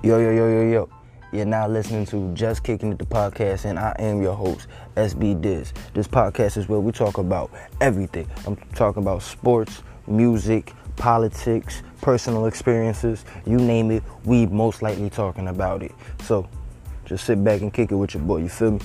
Yo, yo, yo, yo, yo. You're now listening to Just Kicking It the podcast, and I am your host, SB Diz. This podcast is where we talk about everything. I'm talking about sports, music, politics, personal experiences, you name it, we most likely talking about it. So just sit back and kick it with your boy, you feel me?